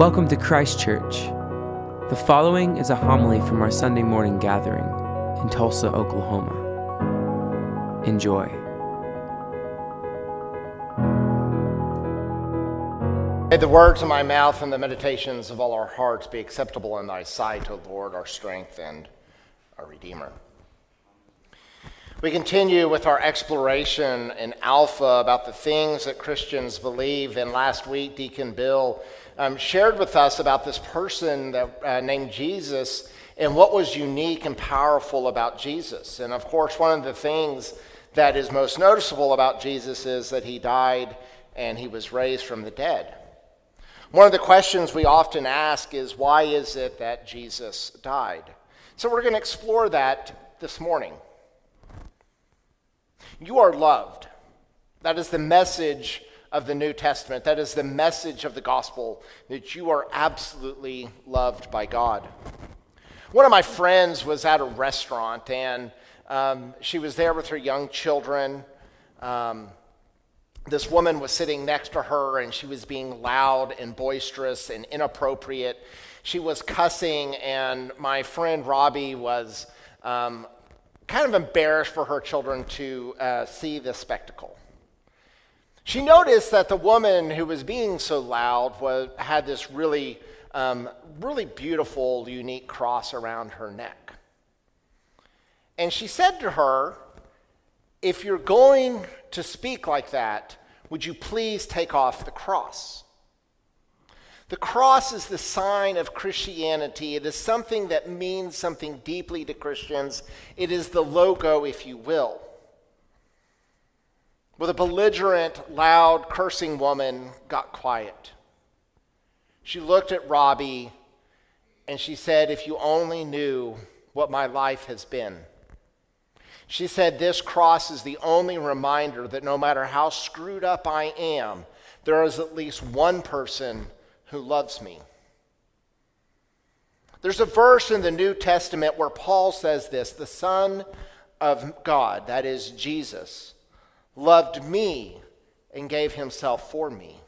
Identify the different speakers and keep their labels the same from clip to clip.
Speaker 1: Welcome to Christ Church. The following is a homily from our Sunday morning gathering in Tulsa, Oklahoma. Enjoy.
Speaker 2: May the words of my mouth and the meditations of all our hearts be acceptable in thy sight, O Lord, our strength and our Redeemer. We continue with our exploration in Alpha about the things that Christians believe. And last week, Deacon Bill um, shared with us about this person that, uh, named Jesus and what was unique and powerful about Jesus. And of course, one of the things that is most noticeable about Jesus is that he died and he was raised from the dead. One of the questions we often ask is why is it that Jesus died? So we're going to explore that this morning. You are loved. That is the message of the New Testament. That is the message of the gospel that you are absolutely loved by God. One of my friends was at a restaurant and um, she was there with her young children. Um, this woman was sitting next to her and she was being loud and boisterous and inappropriate. She was cussing, and my friend Robbie was um, kind of embarrassed for her children to uh, see this spectacle. She noticed that the woman who was being so loud was, had this really, um, really beautiful, unique cross around her neck. And she said to her, If you're going to speak like that, would you please take off the cross? The cross is the sign of Christianity. It is something that means something deeply to Christians. It is the logo, if you will. Well, the belligerent, loud, cursing woman got quiet. She looked at Robbie and she said, If you only knew what my life has been. She said, This cross is the only reminder that no matter how screwed up I am, there is at least one person who loves me. There's a verse in the New Testament where Paul says this the Son of God, that is Jesus, loved me and gave himself for me.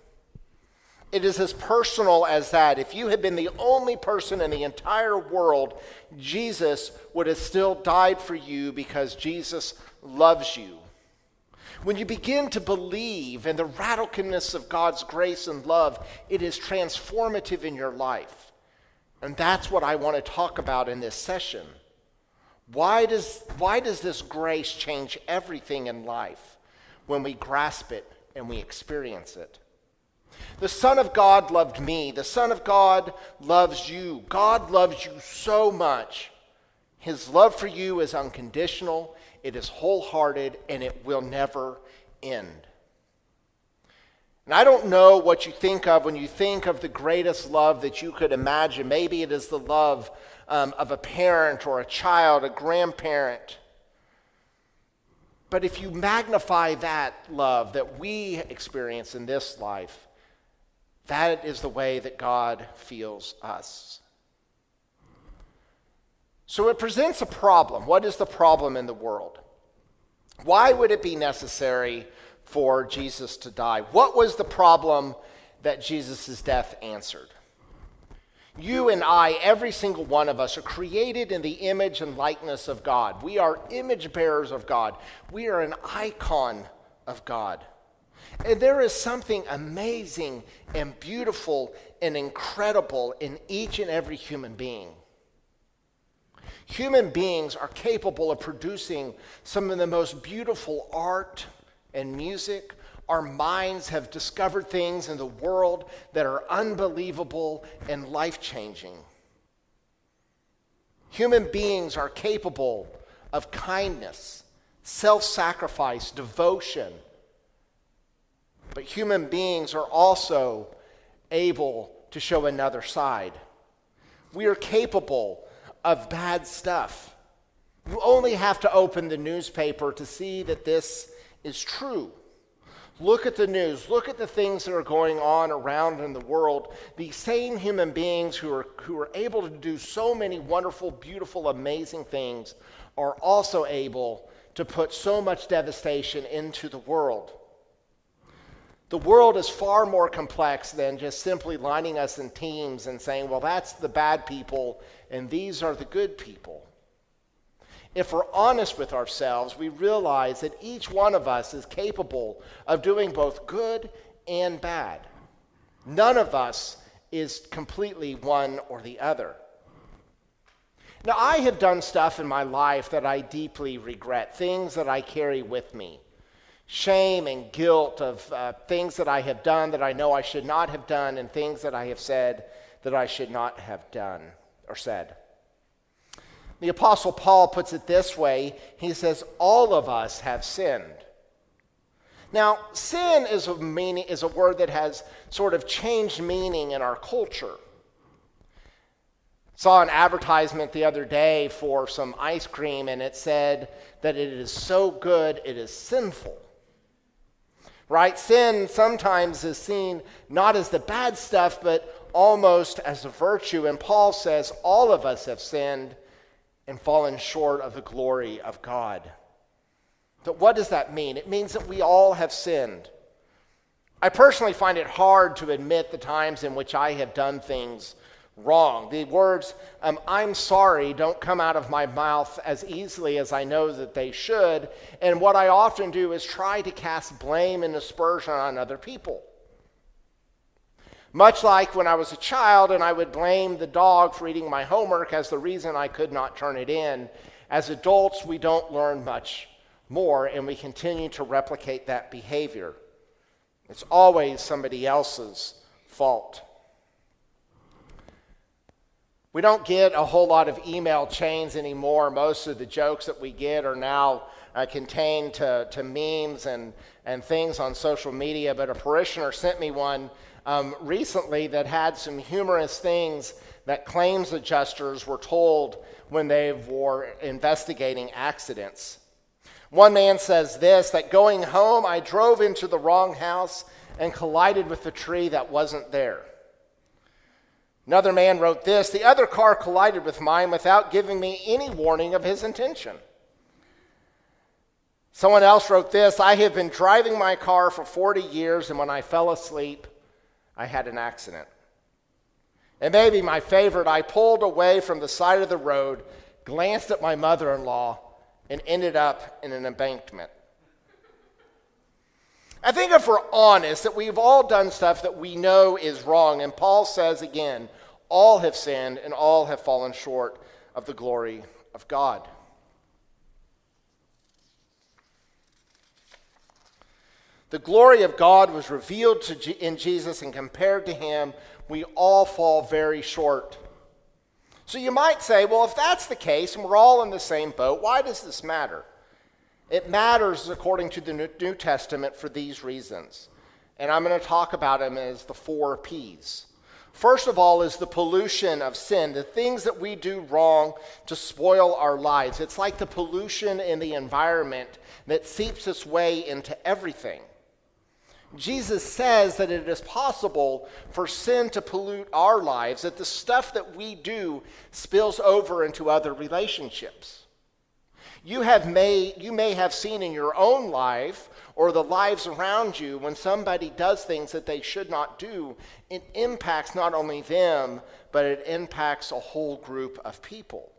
Speaker 2: It is as personal as that. If you had been the only person in the entire world, Jesus would have still died for you because Jesus loves you. When you begin to believe in the radicalness of God's grace and love, it is transformative in your life. And that's what I want to talk about in this session. Why does, why does this grace change everything in life when we grasp it and we experience it? The Son of God loved me. The Son of God loves you. God loves you so much. His love for you is unconditional it is wholehearted, and it will never end. And I don't know what you think of when you think of the greatest love that you could imagine. Maybe it is the love um, of a parent or a child, a grandparent. But if you magnify that love that we experience in this life, that is the way that God feels us. So it presents a problem. What is the problem in the world? Why would it be necessary for Jesus to die? What was the problem that Jesus' death answered? You and I, every single one of us, are created in the image and likeness of God. We are image bearers of God. We are an icon of God. And there is something amazing and beautiful and incredible in each and every human being. Human beings are capable of producing some of the most beautiful art and music. Our minds have discovered things in the world that are unbelievable and life changing. Human beings are capable of kindness, self sacrifice, devotion. But human beings are also able to show another side. We are capable of bad stuff. You only have to open the newspaper to see that this is true. Look at the news. Look at the things that are going on around in the world. These same human beings who are, who are able to do so many wonderful, beautiful, amazing things are also able to put so much devastation into the world. The world is far more complex than just simply lining us in teams and saying, well, that's the bad people and these are the good people. If we're honest with ourselves, we realize that each one of us is capable of doing both good and bad. None of us is completely one or the other. Now, I have done stuff in my life that I deeply regret, things that I carry with me. Shame and guilt of uh, things that I have done that I know I should not have done, and things that I have said that I should not have done or said. The Apostle Paul puts it this way he says, All of us have sinned. Now, sin is a, meaning, is a word that has sort of changed meaning in our culture. Saw an advertisement the other day for some ice cream, and it said that it is so good it is sinful. Right? Sin sometimes is seen not as the bad stuff, but almost as a virtue. And Paul says, all of us have sinned and fallen short of the glory of God. But what does that mean? It means that we all have sinned. I personally find it hard to admit the times in which I have done things wrong. The words, um, I'm sorry, don't come out of my mouth as easily as I know that they should. And what I often do is try to cast blame and aspersion on other people. Much like when I was a child and I would blame the dog for eating my homework as the reason I could not turn it in. As adults, we don't learn much more and we continue to replicate that behavior. It's always somebody else's fault. We don't get a whole lot of email chains anymore. Most of the jokes that we get are now uh, contained to, to memes and, and things on social media. But a parishioner sent me one um, recently that had some humorous things that claims adjusters were told when they were investigating accidents. One man says this that going home, I drove into the wrong house and collided with the tree that wasn't there. Another man wrote this the other car collided with mine without giving me any warning of his intention. Someone else wrote this I have been driving my car for 40 years, and when I fell asleep, I had an accident. And maybe my favorite, I pulled away from the side of the road, glanced at my mother in law, and ended up in an embankment. I think if we're honest, that we've all done stuff that we know is wrong. And Paul says again, all have sinned and all have fallen short of the glory of God. The glory of God was revealed to, in Jesus, and compared to him, we all fall very short. So you might say, well, if that's the case and we're all in the same boat, why does this matter? It matters according to the New Testament for these reasons. And I'm going to talk about them as the four P's. First of all, is the pollution of sin, the things that we do wrong to spoil our lives. It's like the pollution in the environment that seeps its way into everything. Jesus says that it is possible for sin to pollute our lives, that the stuff that we do spills over into other relationships. You, have may, you may have seen in your own life or the lives around you when somebody does things that they should not do, it impacts not only them, but it impacts a whole group of people.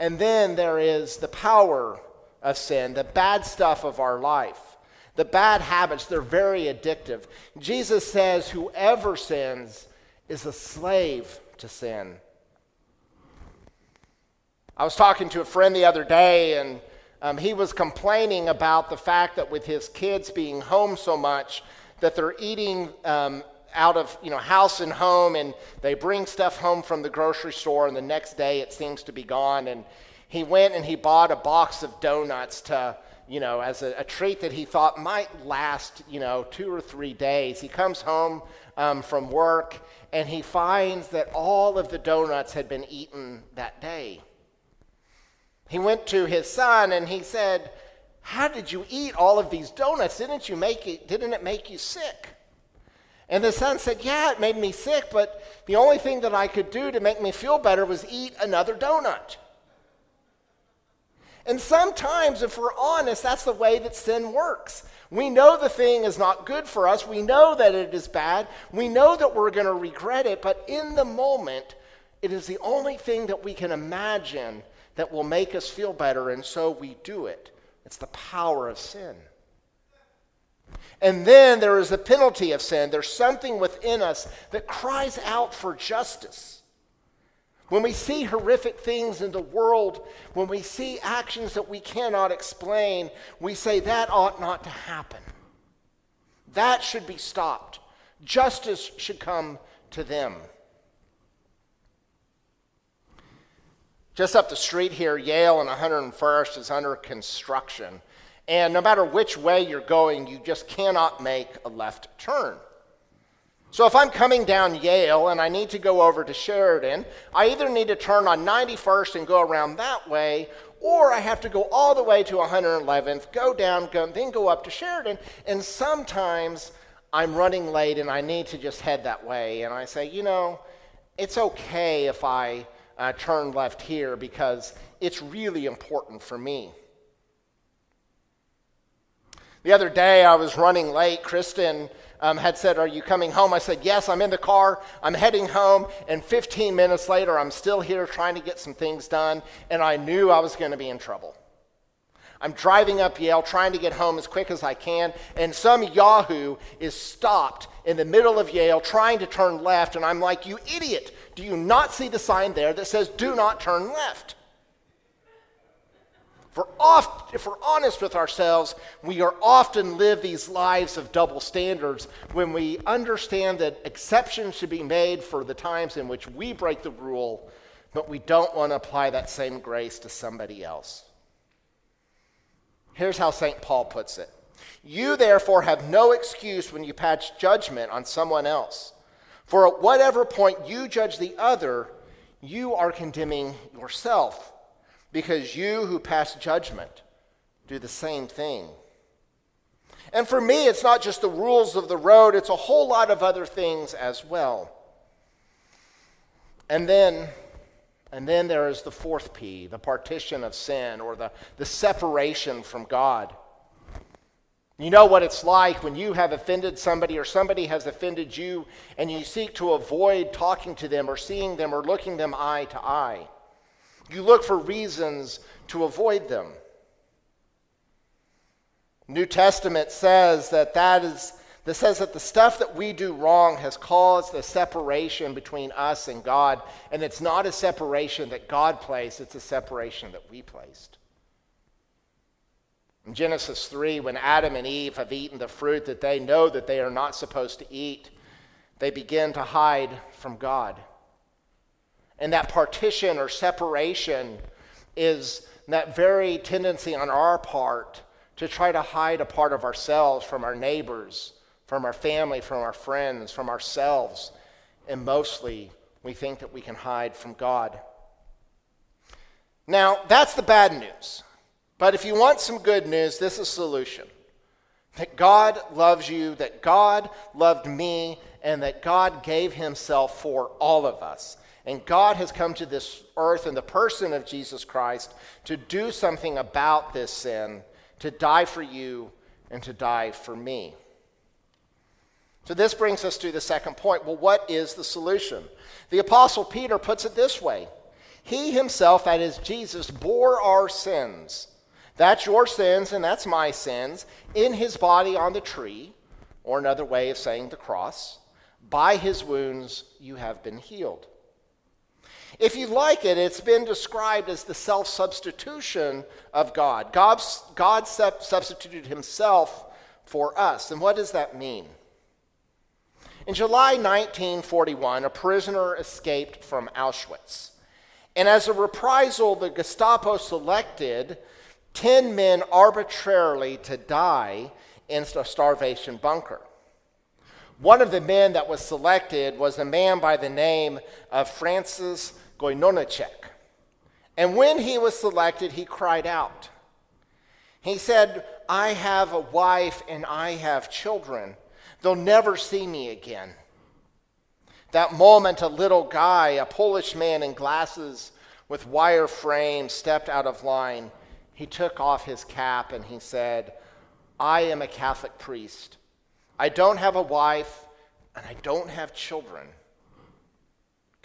Speaker 2: And then there is the power of sin, the bad stuff of our life. The bad habits, they're very addictive. Jesus says, Whoever sins is a slave to sin. I was talking to a friend the other day, and um, he was complaining about the fact that with his kids being home so much, that they're eating um, out of you know house and home, and they bring stuff home from the grocery store, and the next day it seems to be gone. And he went and he bought a box of donuts to you know, as a, a, treat that he thought might last, you know, two or three days. He comes home um, from work and he finds that all of the donuts had been eaten that day. He went to his son and he said, How did you eat all of these donuts? Didn't, you make it, didn't it make you sick? And the son said, Yeah, it made me sick, but the only thing that I could do to make me feel better was eat another donut. And sometimes, if we're honest, that's the way that sin works. We know the thing is not good for us. We know that it is bad. We know that we're going to regret it. But in the moment, it is the only thing that we can imagine that will make us feel better. And so we do it. It's the power of sin. And then there is the penalty of sin. There's something within us that cries out for justice. When we see horrific things in the world, when we see actions that we cannot explain, we say that ought not to happen. That should be stopped. Justice should come to them. Just up the street here, Yale and 101st is under construction. And no matter which way you're going, you just cannot make a left turn. So if I'm coming down Yale and I need to go over to Sheridan, I either need to turn on 91st and go around that way, or I have to go all the way to 111th, go down, go, then go up to Sheridan. And sometimes I'm running late and I need to just head that way. And I say, you know, it's okay if I uh, turn left here because it's really important for me. The other day I was running late. Kristen um, had said, Are you coming home? I said, Yes, I'm in the car. I'm heading home. And 15 minutes later, I'm still here trying to get some things done. And I knew I was going to be in trouble. I'm driving up Yale trying to get home as quick as I can. And some Yahoo is stopped in the middle of Yale trying to turn left. And I'm like, You idiot. Do you not see the sign there that says, Do not turn left? If we're, oft, if we're honest with ourselves, we are often live these lives of double standards when we understand that exceptions should be made for the times in which we break the rule, but we don't want to apply that same grace to somebody else. Here's how St. Paul puts it You therefore have no excuse when you pass judgment on someone else. For at whatever point you judge the other, you are condemning yourself because you who pass judgment do the same thing. And for me, it's not just the rules of the road, it's a whole lot of other things as well. And then, and then there is the fourth P, the partition of sin or the, the separation from God. You know what it's like when you have offended somebody or somebody has offended you and you seek to avoid talking to them or seeing them or looking them eye to eye. You look for reasons to avoid them. New Testament says that that is that says that the stuff that we do wrong has caused a separation between us and God, and it's not a separation that God placed, it's a separation that we placed. In Genesis 3, when Adam and Eve have eaten the fruit that they know that they are not supposed to eat, they begin to hide from God. And that partition or separation is that very tendency on our part to try to hide a part of ourselves from our neighbors, from our family, from our friends, from ourselves. And mostly, we think that we can hide from God. Now, that's the bad news. But if you want some good news, this is solution. That God loves you, that God loved me, and that God gave himself for all of us. And God has come to this earth in the person of Jesus Christ to do something about this sin, to die for you and to die for me. So, this brings us to the second point. Well, what is the solution? The Apostle Peter puts it this way He himself, that is Jesus, bore our sins. That's your sins and that's my sins in his body on the tree, or another way of saying the cross. By his wounds you have been healed. If you like it, it's been described as the self substitution of God. God, substituted himself for us. And what does that mean? In July 1941, a prisoner escaped from Auschwitz. And as a reprisal, the Gestapo selected 10 men arbitrarily to die in a starvation bunker. One of the men that was selected was a man by the name of Francis Gajowniczek. And when he was selected, he cried out. He said, I have a wife and I have children. They'll never see me again. That moment, a little guy, a Polish man in glasses with wire frame, stepped out of line he took off his cap and he said, I am a Catholic priest. I don't have a wife and I don't have children.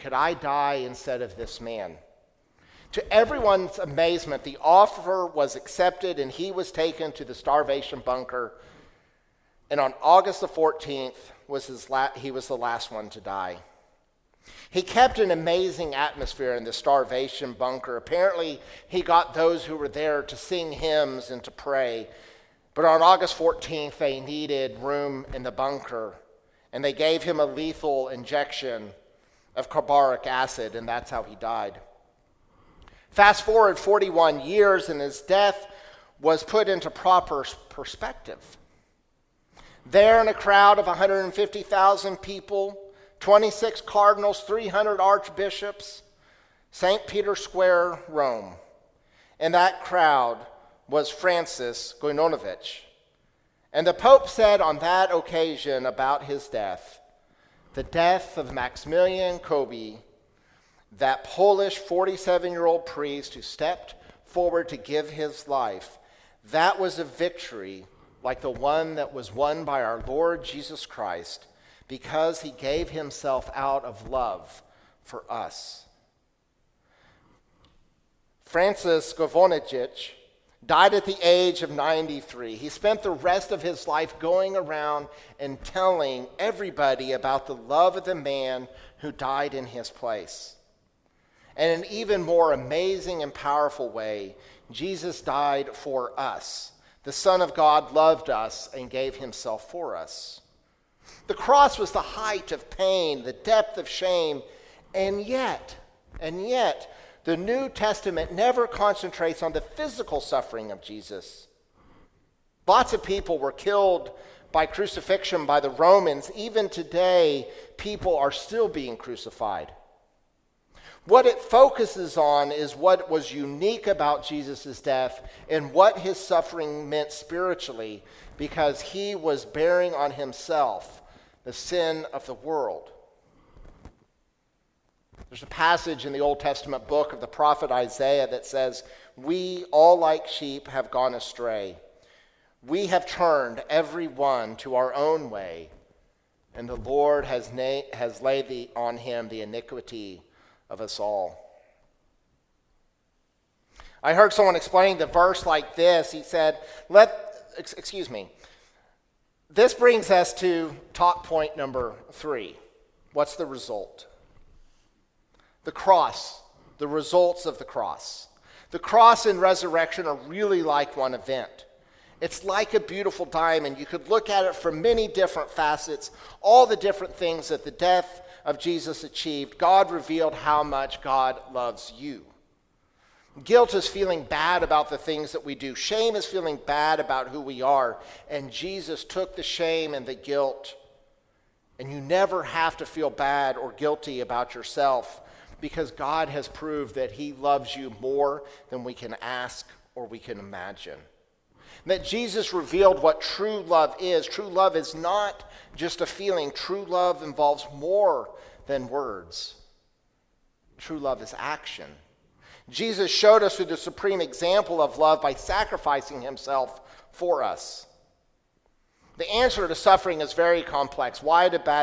Speaker 2: Could I die instead of this man? To everyone's amazement, the offer was accepted and he was taken to the starvation bunker. And on August the 14th, was his la- he was the last one to die. He kept an amazing atmosphere in the starvation bunker. Apparently, he got those who were there to sing hymns and to pray. But on August 14th, they needed room in the bunker, and they gave him a lethal injection of carbolic acid, and that's how he died. Fast forward 41 years, and his death was put into proper perspective. There, in a crowd of 150,000 people, 26 cardinals, 300 archbishops, St. Peter Square, Rome. And that crowd was Francis Gajowniczek. And the Pope said on that occasion about his death, the death of Maximilian Kolbe, that Polish 47 year old priest who stepped forward to give his life, that was a victory like the one that was won by our Lord Jesus Christ because he gave himself out of love for us. Francis Gajowniczek died at the age of 93. He spent the rest of his life going around and telling everybody about the love of the man who died in his place. And in an even more amazing and powerful way, Jesus died for us. The Son of God loved us and gave himself for us. The cross was the height of pain, the depth of shame, and yet, and yet, the New Testament never concentrates on the physical suffering of Jesus. Lots of people were killed by crucifixion by the Romans. Even today, people are still being crucified. What it focuses on is what was unique about Jesus' death and what his suffering meant spiritually, because he was bearing on himself the sin of the world. There's a passage in the Old Testament book of the prophet Isaiah that says, We all like sheep have gone astray. We have turned every one to our own way, and the Lord has, na- has laid the, on him the iniquity of us all. I heard someone explaining the verse like this. He said, Let, excuse me, this brings us to talk point number three. What's the result? The cross, the results of the cross. The cross and resurrection are really like one event. It's like a beautiful diamond. You could look at it from many different facets, all the different things that the death of Jesus achieved. God revealed how much God loves you. Guilt is feeling bad about the things that we do. Shame is feeling bad about who we are. And Jesus took the shame and the guilt. And you never have to feel bad or guilty about yourself because God has proved that He loves you more than we can ask or we can imagine. That Jesus revealed what true love is. True love is not just a feeling, true love involves more than words. True love is action. Jesus showed us through the supreme example of love by sacrificing himself for us. The answer to suffering is very complex. Why do bad